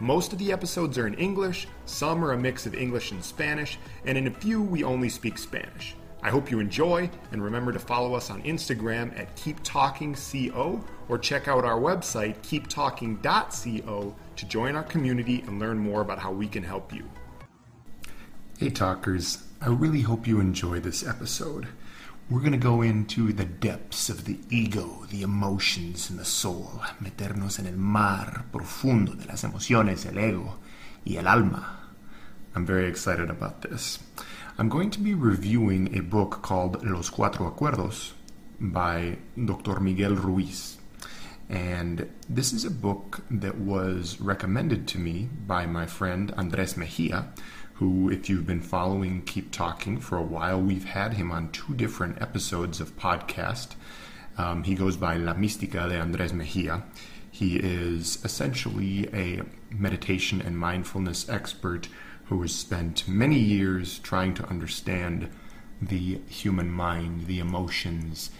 Most of the episodes are in English, some are a mix of English and Spanish, and in a few we only speak Spanish. I hope you enjoy, and remember to follow us on Instagram at KeepTalkingCO or check out our website, keeptalking.co, to join our community and learn more about how we can help you. Hey, talkers, I really hope you enjoy this episode. We're going to go into the depths of the ego, the emotions, and the soul. Meternos en el mar profundo de las emociones, el ego, y el alma. I'm very excited about this. I'm going to be reviewing a book called Los Cuatro Acuerdos by Dr. Miguel Ruiz. And this is a book that was recommended to me by my friend Andres Mejia, who, if you've been following Keep Talking for a while, we've had him on two different episodes of podcast. Um, he goes by La Mística de Andres Mejia. He is essentially a meditation and mindfulness expert who has spent many years trying to understand the human mind, the emotions,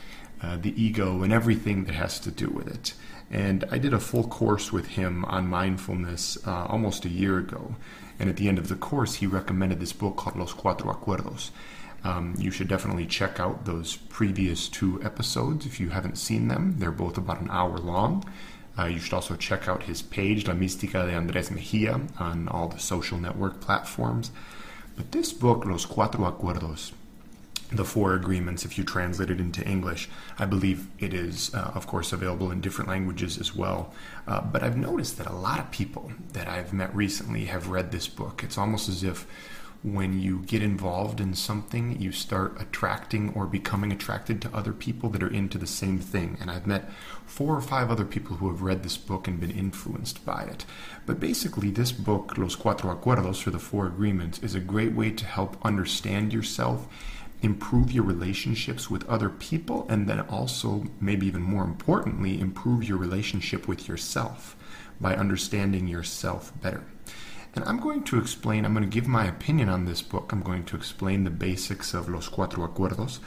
uh, the ego, and everything that has to do with it. And I did a full course with him on mindfulness uh, almost a year ago. And at the end of the course, he recommended this book called Los Cuatro Acuerdos. Um, you should definitely check out those previous two episodes if you haven't seen them. They're both about an hour long. Uh, you should also check out his page, La Mística de Andrés Mejia, on all the social network platforms. But this book, Los Cuatro Acuerdos, the four agreements if you translate it into English. I believe it is, uh, of course, available in different languages as well. Uh, but I've noticed that a lot of people that I've met recently have read this book. It's almost as if when you get involved in something, you start attracting or becoming attracted to other people that are into the same thing. And I've met four or five other people who have read this book and been influenced by it. But basically, this book, Los Cuatro Acuerdos, or the Four Agreements, is a great way to help understand yourself improve your relationships with other people, and then also, maybe even more importantly, improve your relationship with yourself by understanding yourself better. And I'm going to explain, I'm going to give my opinion on this book. I'm going to explain the basics of Los Cuatro Acuerdos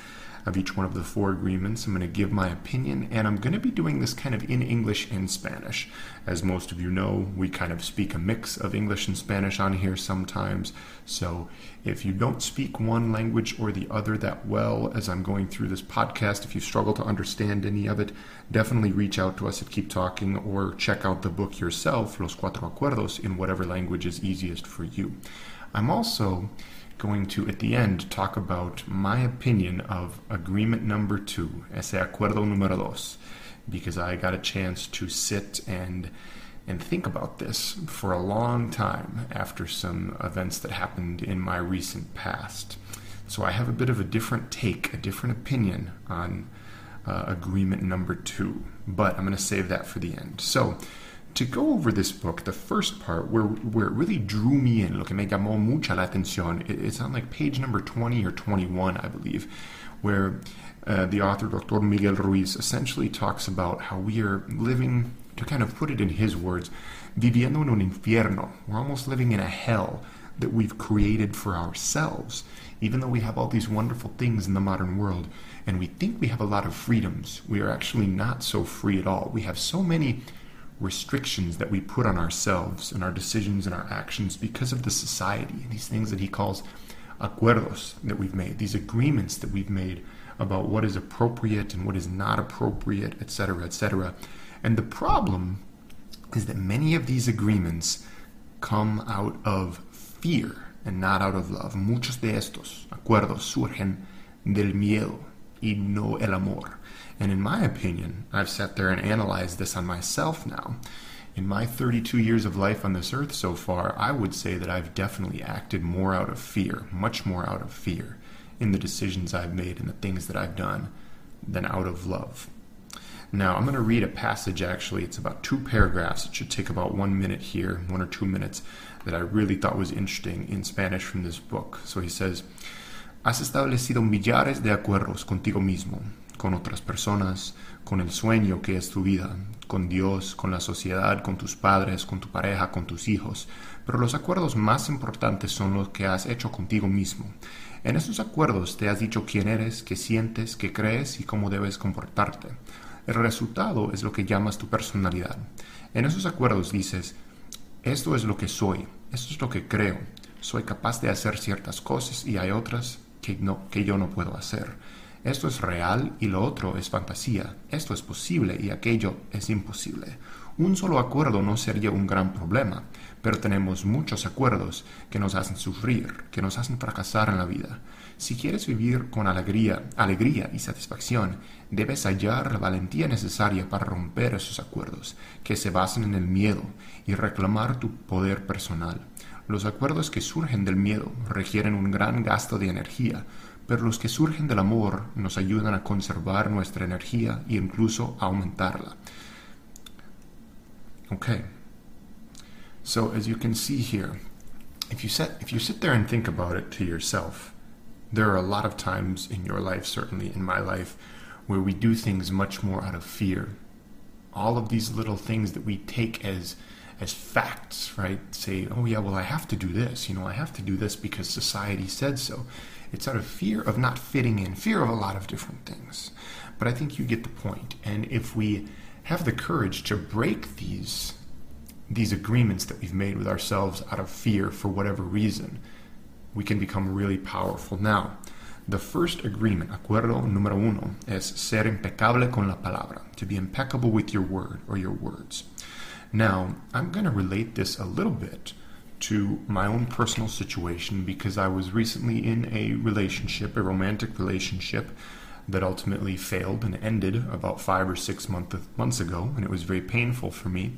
of each one of the four agreements. I'm going to give my opinion, and I'm going to be doing this kind of in English and Spanish. As most of you know, we kind of speak a mix of English and Spanish on here sometimes. So if you don't speak one language or the other that well as I'm going through this podcast, if you struggle to understand any of it, definitely reach out to us at Keep Talking or check out the book yourself, Los Cuatro Acuerdos, in whatever language is easiest for you. I'm also going to, at the end, talk about my opinion of agreement number two, ese acuerdo número dos, because I got a chance to sit and and think about this for a long time after some events that happened in my recent past. So I have a bit of a different take, a different opinion on uh, agreement number two, but I'm going to save that for the end. So to go over this book, the first part where where it really drew me in, lo que me llamó mucha la atención, it's on like page number 20 or 21, I believe, where uh, the author, Dr. Miguel Ruiz, essentially talks about how we are living, to kind of put it in his words, viviendo en un infierno. We're almost living in a hell that we've created for ourselves, even though we have all these wonderful things in the modern world. And we think we have a lot of freedoms. We are actually not so free at all. We have so many restrictions that we put on ourselves and our decisions and our actions because of the society, and these things that he calls acuerdos that we've made, these agreements that we've made about what is appropriate and what is not appropriate, etc., etc. And the problem is that many of these agreements come out of fear and not out of love. Muchos de estos acuerdos surgen del miedo y no el amor. And in my opinion, I've sat there and analyzed this on myself now. In my 32 years of life on this earth so far, I would say that I've definitely acted more out of fear, much more out of fear, in the decisions I've made and the things that I've done than out of love. Now, I'm going to read a passage actually. It's about two paragraphs. It should take about one minute here, one or two minutes, that I really thought was interesting in Spanish from this book. So he says, Has establecido millares de acuerdos contigo mismo, con otras personas, con el sueño que es tu vida, con Dios, con la sociedad, con tus padres, con tu pareja, con tus hijos. Pero los acuerdos más importantes son los que has hecho contigo mismo. En esos acuerdos te has dicho quién eres, qué sientes, qué crees y cómo debes comportarte. El resultado es lo que llamas tu personalidad. En esos acuerdos dices, esto es lo que soy, esto es lo que creo, soy capaz de hacer ciertas cosas y hay otras que, no, que yo no puedo hacer. Esto es real y lo otro es fantasía. Esto es posible y aquello es imposible. Un solo acuerdo no sería un gran problema, pero tenemos muchos acuerdos que nos hacen sufrir, que nos hacen fracasar en la vida. Si quieres vivir con alegría, alegría y satisfacción, debes hallar la valentía necesaria para romper esos acuerdos, que se basan en el miedo, y reclamar tu poder personal. Los acuerdos que surgen del miedo requieren un gran gasto de energía, pero los que surgen del amor nos ayudan a conservar nuestra energía e incluso aumentarla. Okay. So as you can see here, if you set if you sit there and think about it to yourself, there are a lot of times in your life, certainly in my life, where we do things much more out of fear. All of these little things that we take as as facts, right? Say, oh yeah, well I have to do this, you know, I have to do this because society said so. It's out of fear of not fitting in, fear of a lot of different things. But I think you get the point. And if we have the courage to break these these agreements that we've made with ourselves out of fear for whatever reason, we can become really powerful. Now, the first agreement, acuerdo número uno, es ser impecable con la palabra, to be impeccable with your word or your words. Now, I'm going to relate this a little bit to my own personal situation because I was recently in a relationship, a romantic relationship, that ultimately failed and ended about five or six month, months ago, and it was very painful for me.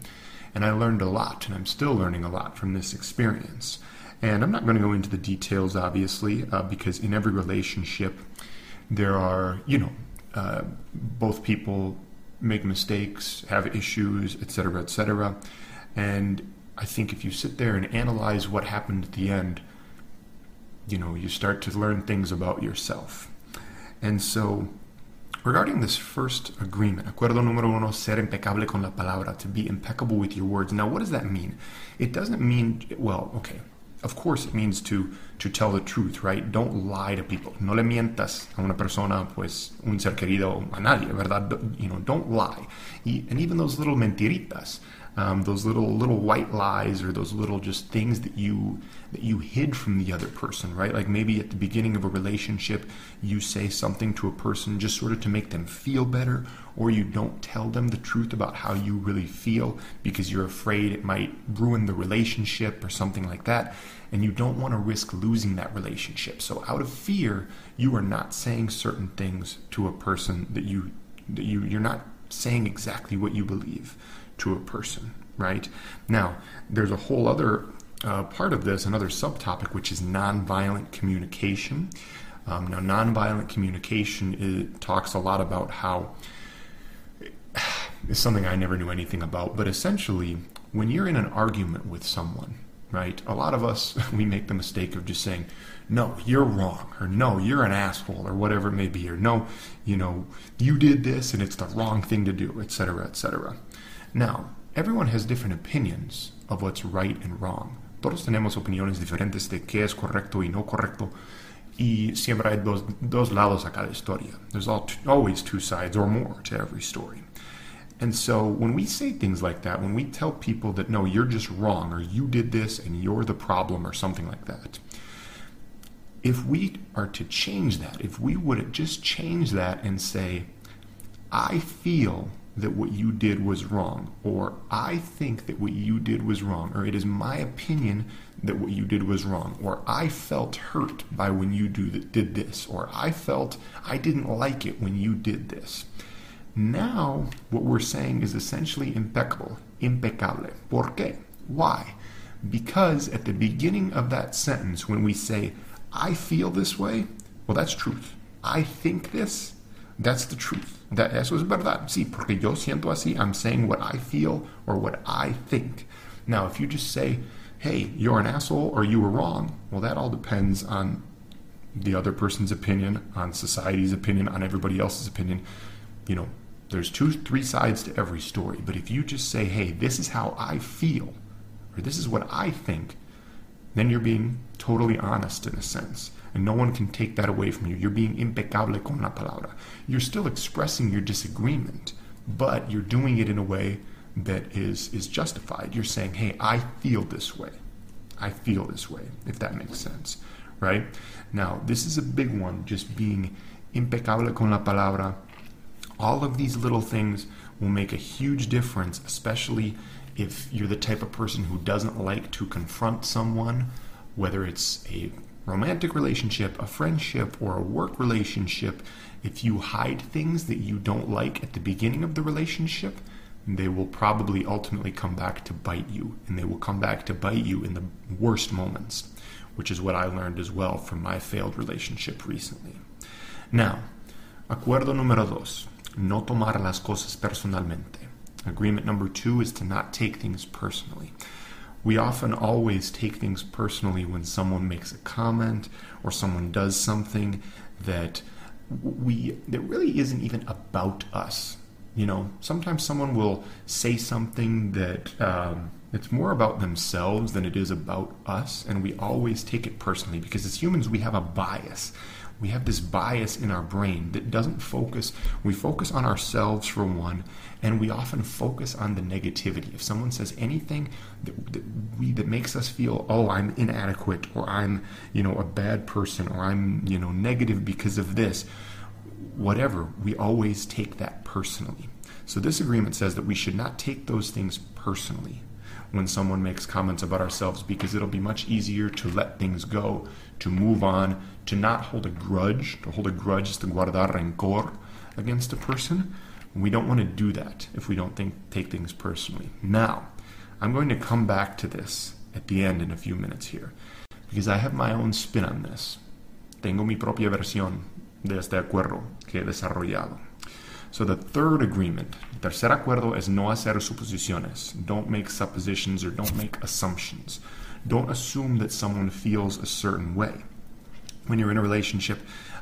And I learned a lot, and I'm still learning a lot from this experience. And I'm not going to go into the details, obviously, uh, because in every relationship, there are, you know, uh, both people make mistakes, have issues, etc., etc. And I think if you sit there and analyze what happened at the end, you know, you start to learn things about yourself. And so, regarding this first agreement, acuerdo número uno, ser impecable con la palabra, to be impeccable with your words. Now, what does that mean? It doesn't mean, well, okay, of course it means to, to tell the truth, right? Don't lie to people. No le mientas a una persona, pues, un ser querido, a nadie, ¿verdad? You know, don't lie. And even those little mentiritas, um, those little little white lies or those little just things that you that you hid from the other person right? Like maybe at the beginning of a relationship you say something to a person just sort of to make them feel better or you don't tell them the truth about how you really feel because you're afraid it might ruin the relationship or something like that. And you don't want to risk losing that relationship. So out of fear you are not saying certain things to a person that you that you you're not saying exactly what you believe to a person, right? Now, there's a whole other uh, part of this, another subtopic, which is nonviolent communication. Um, now, nonviolent communication talks a lot about how it's something I never knew anything about, but essentially, when you're in an argument with someone, right? A lot of us we make the mistake of just saying, "No, you're wrong," or "No, you're an asshole," or whatever it may be, or "No, you know, you did this and it's the wrong thing to do," etc., etc. Now, everyone has different opinions of what's right and wrong. Todos tenemos opiniones diferentes de qué es correcto y no correcto. Y siempre hay dos, dos lados a cada historia. There's always two sides or more to every story. And so when we say things like that, when we tell people that no, you're just wrong, or you did this and you're the problem, or something like that, if we are to change that, if we would just change that and say, I feel that what you did was wrong, or I think that what you did was wrong, or it is my opinion that what you did was wrong, or I felt hurt by when you do did this, or I felt I didn't like it when you did this. Now, what we're saying is essentially impeccable, impecable. ¿Por qué? Why? Because at the beginning of that sentence, when we say, I feel this way, well, that's truth. I think this, That's the truth. That, eso es verdad. Sí, porque yo siento así. I'm saying what I feel or what I think. Now, if you just say, hey, you're an asshole or you were wrong, well, that all depends on the other person's opinion, on society's opinion, on everybody else's opinion. You know, there's two, three sides to every story. But if you just say, hey, this is how I feel, or this is what I think, then you're being totally honest in a sense. And no one can take that away from you. You're being impecable con la palabra. You're still expressing your disagreement, but you're doing it in a way that is, is justified. You're saying, hey, I feel this way. I feel this way, if that makes sense, right? Now, this is a big one, just being impecable con la palabra. All of these little things will make a huge difference, especially if you're the type of person who doesn't like to confront someone, whether it's a romantic relationship, a friendship, or a work relationship, if you hide things that you don't like at the beginning of the relationship, they will probably ultimately come back to bite you, and they will come back to bite you in the worst moments, which is what I learned as well from my failed relationship recently. Now, acuerdo número dos, no tomar las cosas personalmente. Agreement number two is to not take things personally. We often always take things personally when someone makes a comment or someone does something that we that really isn't even about us. You know, sometimes someone will say something that um, it's more about themselves than it is about us, and we always take it personally because as humans we have a bias we have this bias in our brain that doesn't focus. We focus on ourselves for one, and we often focus on the negativity. If someone says anything that, that, we, that makes us feel, oh, I'm inadequate, or I'm, you know, a bad person, or I'm, you know, negative because of this, whatever, we always take that personally. So this agreement says that we should not take those things personally when someone makes comments about ourselves because it'll be much easier to let things go, to move on, to not hold a grudge. To hold a grudge is to guardar rencor against a person. We don't want to do that if we don't think, take things personally. Now, I'm going to come back to this at the end in a few minutes here because I have my own spin on this. Tengo mi propia versión de este acuerdo que he desarrollado. So the third agreement, tercer acuerdo, is no hacer suposiciones. Don't make suppositions or don't make assumptions. Don't assume that someone feels a certain way. When you're in a relationship,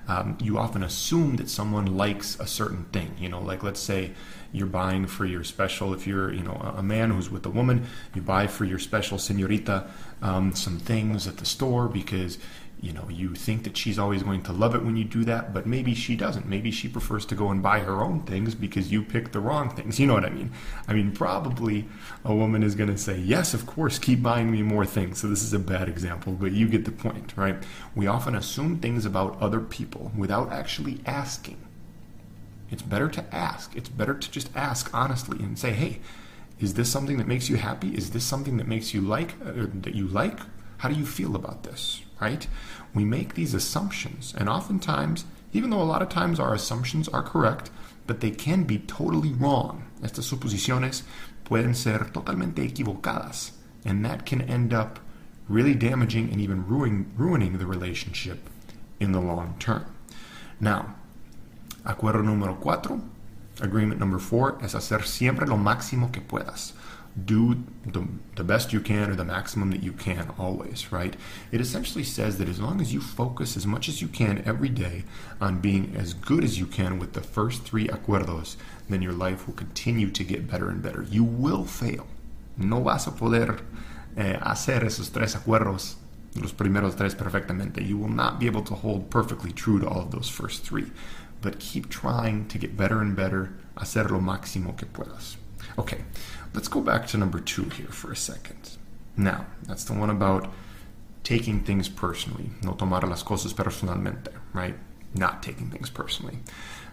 um, you often assume that someone likes a certain thing. You know, like let's say you're buying for your special, if you're, you know, a man who's with a woman, you buy for your special senorita um, some things at the store because you know you think that she's always going to love it when you do that but maybe she doesn't. Maybe she prefers to go and buy her own things because you picked the wrong things. You know what i mean? I mean probably a woman is going to say yes of course keep buying me more things. So this is a bad example but you get the point right? We often assume things about other people without actually asking. It's better to ask. It's better to just ask honestly and say hey is this something that makes you happy? Is this something that makes you like uh, that you like? How do you feel about this right? We make these assumptions, and oftentimes, even though a lot of times our assumptions are correct, but they can be totally wrong. Estas suposiciones pueden ser totalmente equivocadas, and that can end up really damaging and even ruin, ruining the relationship in the long term. Now, acuerdo número cuatro, agreement number four, es hacer siempre lo máximo que puedas do the, the best you can or the maximum that you can always, right? It essentially says that as long as you focus as much as you can every day on being as good as you can with the first three acuerdos, then your life will continue to get better and better. You will fail. No vas a poder eh, hacer esos tres acuerdos, los primeros tres perfectamente. You will not be able to hold perfectly true to all of those first three. But keep trying to get better and better, hacer lo máximo que puedas. Okay, let's go back to number two here for a second. Now, that's the one about taking things personally. No tomar las cosas personalmente, right? Not taking things personally.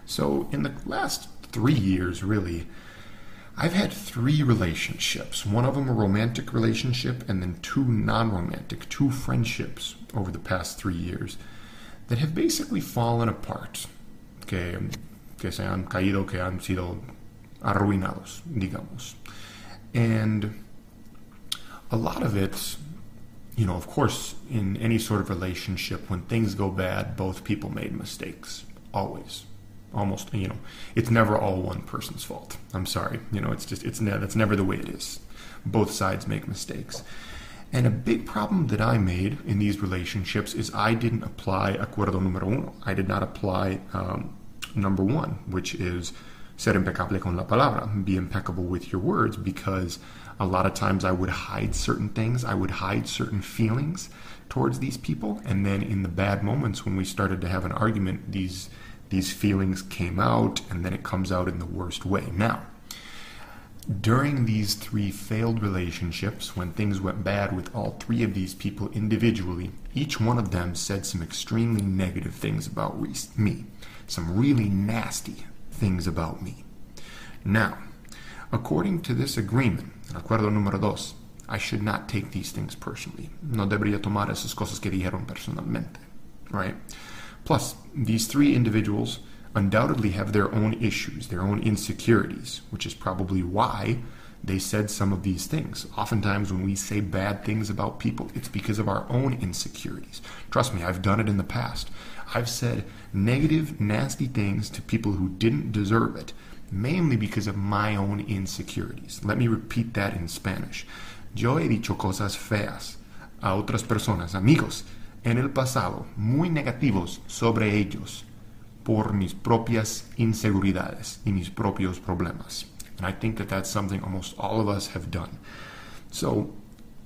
So, in the last three years, really, I've had three relationships. One of them a romantic relationship, and then two non romantic, two friendships over the past three years that have basically fallen apart. Que, que se han caído, que han sido arruinados, digamos. And a lot of it, you know, of course, in any sort of relationship, when things go bad, both people made mistakes. Always. almost you know it's never all one person's fault i'm sorry you know it's just it's ne- that's never the way it is both sides make mistakes and a big problem that i made in these relationships is i didn't apply acuerdo número uno i did not apply um, number one which is ser impecable con la palabra. Be impeccable with your words because a lot of times i would hide certain things. I would hide certain feelings towards these people. And then in the bad moments when we started to have an argument these these feelings came out, and then it comes out in the worst way. Now, during these three failed relationships, when things went bad with all three of these people individually, each one of them said some extremely negative things about me, some really nasty things about me. Now, according to this agreement, acuerdo número dos, I should not take these things personally. No debería tomar esas cosas que dijeron personalmente, right? Plus, these three individuals undoubtedly have their own issues, their own insecurities, which is probably why they said some of these things. Oftentimes, when we say bad things about people, it's because of our own insecurities. Trust me, I've done it in the past. I've said negative, nasty things to people who didn't deserve it, mainly because of my own insecurities. Let me repeat that in Spanish. Yo he dicho cosas feas a otras personas, amigos, en el pasado muy negativos sobre ellos por mis propias inseguridades y mis propios problemas. And I think that that's something almost all of us have done. So,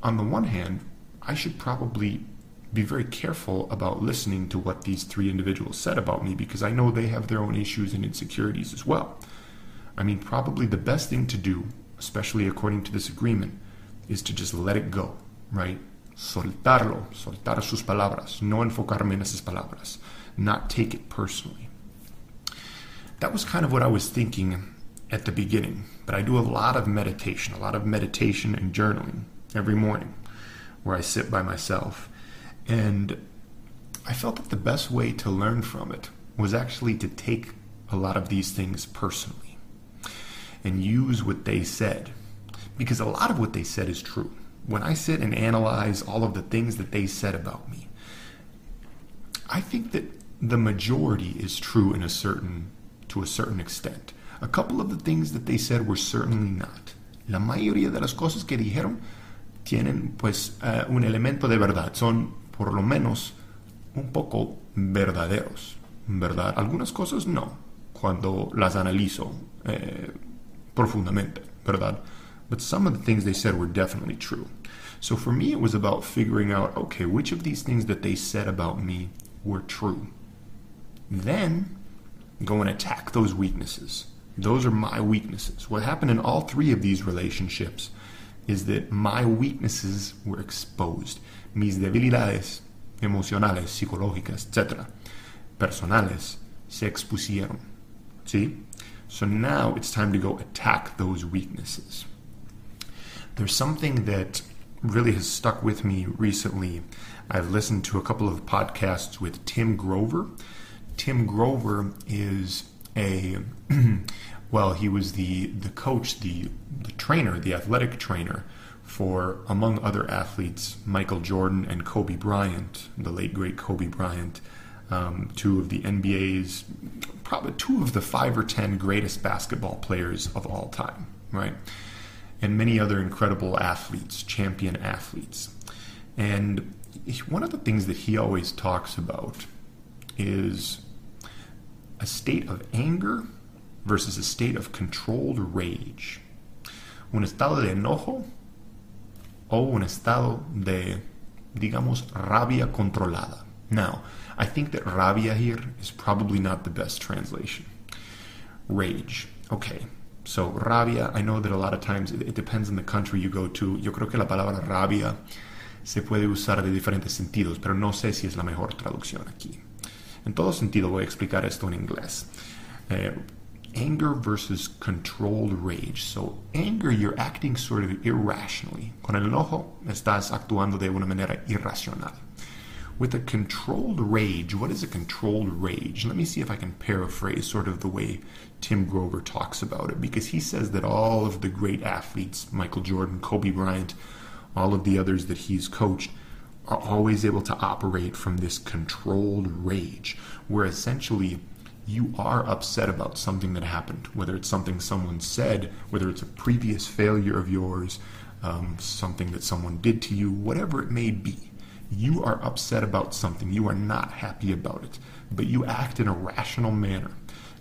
on the one hand, I should probably be very careful about listening to what these three individuals said about me because I know they have their own issues and insecurities as well. I mean, probably the best thing to do, especially according to this agreement, is to just let it go, right? soltarlo, soltar sus palabras, no enfocarme en esas palabras, not take it personally. That was kind of what I was thinking at the beginning, but I do a lot of meditation, a lot of meditation and journaling every morning where I sit by myself. And I felt that the best way to learn from it was actually to take a lot of these things personally and use what they said. Because a lot of what they said is true when I sit and analyze all of the things that they said about me, I think that the majority is true in a certain to a certain extent. A couple of the things that they said were certainly not. La mayoría de las cosas que dijeron tienen pues uh, un elemento de verdad, son por lo menos un poco verdaderos, ¿verdad? Algunas cosas no, cuando las analizo eh, profundamente, ¿verdad? but some of the things they said were definitely true. So for me, it was about figuring out okay, which of these things that they said about me were true. Then go and attack those weaknesses. Those are my weaknesses. What happened in all three of these relationships is that my weaknesses were exposed. Mis debilidades emocionales, psicológicas, etc., personales, se expusieron. See? So now it's time to go attack those weaknesses. There's something that really has stuck with me recently. I've listened to a couple of podcasts with Tim Grover. Tim Grover is a well, he was the the coach, the the trainer, the athletic trainer for among other athletes, Michael Jordan and Kobe Bryant, the late great Kobe Bryant, um, two of the NBA's probably two of the five or ten greatest basketball players of all time, right? and many other incredible athletes, champion athletes. And one of the things that he always talks about is a state of anger versus a state of controlled rage. Un estado de enojo o un estado de, digamos, rabia controlada. Now, I think that rabia here is probably not the best translation. Rage. Okay, so, rabia, I know that a lot of times it, depends on the country you go to. Yo creo que la palabra rabia se puede usar de diferentes sentidos, pero no sé si es la mejor traducción aquí. En todo sentido, voy a explicar esto en inglés. Eh, anger versus controlled rage. So, anger, you're acting sort of irrationally. Con el enojo, estás actuando de una manera irracional. With a controlled rage, what is a controlled rage? Let me see if I can paraphrase sort of the way Tim Grover talks about it, because he says that all of the great athletes, Michael Jordan, Kobe Bryant, all of the others that he's coached, are always able to operate from this controlled rage, where essentially you are upset about something that happened, whether it's something someone said, whether it's a previous failure of yours, um, something that someone did to you, whatever it may be. You are upset about something. You are not happy about it, but you act in a rational manner.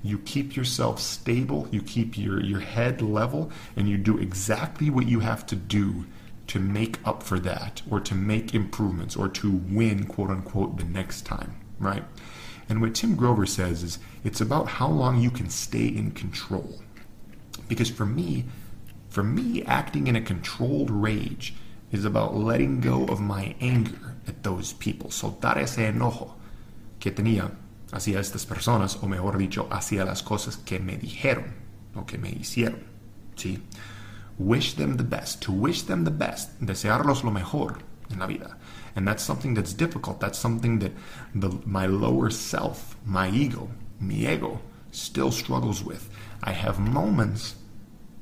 You keep yourself stable, you keep your, your head level, and you do exactly what you have to do to make up for that, or to make improvements, or to win, quote unquote, the next time, right? And what Tim Grover says is it's about how long you can stay in control. Because for me, for me, acting in a controlled rage is about letting go of my anger at those people. Soltar ese enojo que tenía hacia estas personas, o mejor dicho, hacia las cosas que me dijeron o que me hicieron. ¿sí? Wish them the best. To wish them the best, desearlos lo mejor en la vida. And that's something that's difficult. That's something that the, my lower self, my ego, mi ego, still struggles with. I have moments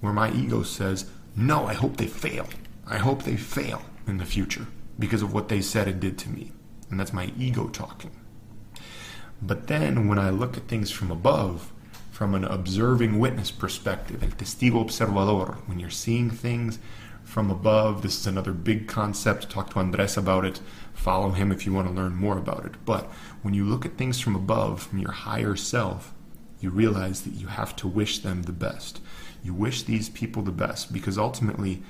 where my ego says, No, I hope they fail. I hope they fail in the future because of what they said and did to me. And that's my ego talking. But then when I look at things from above, from an observing witness perspective, el testigo observador, when you're seeing things from above, this is another big concept. Talk to Andres about it. Follow him if you want to learn more about it. But when you look at things from above, from your higher self, you realize that you have to wish them the best. You wish these people the best because ultimately,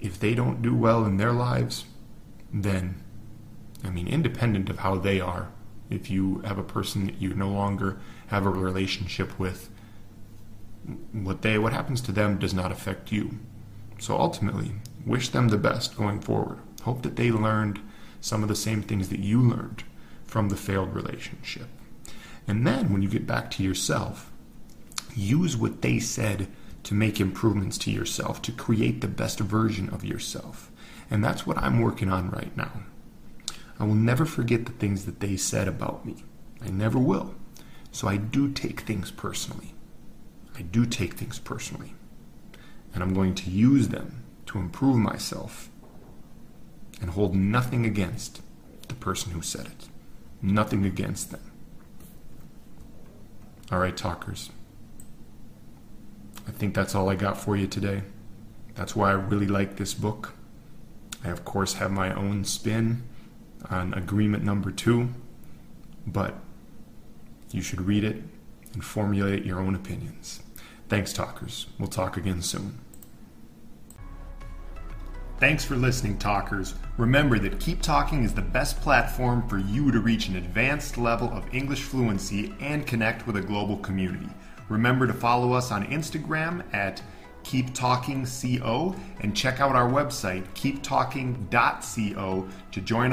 if they don't do well in their lives, then, I mean, independent of how they are, if you have a person that you no longer have a relationship with, what they what happens to them does not affect you. So ultimately, wish them the best going forward. Hope that they learned some of the same things that you learned from the failed relationship. And then when you get back to yourself, use what they said to make improvements to yourself, to create the best version of yourself. And that's what I'm working on right now. I will never forget the things that they said about me. I never will. So I do take things personally. I do take things personally. And I'm going to use them to improve myself and hold nothing against the person who said it. Nothing against them. All right, talkers. I think that's all I got for you today. That's why I really like this book. I, of course, have my own spin on agreement number two, but you should read it and formulate your own opinions. Thanks, talkers. We'll talk again soon. Thanks for listening, talkers. Remember that Keep Talking is the best platform for you to reach an advanced level of English fluency and connect with a global community. Remember to follow us on Instagram at Keep Talking Co and check out our website keeptalking.co to join our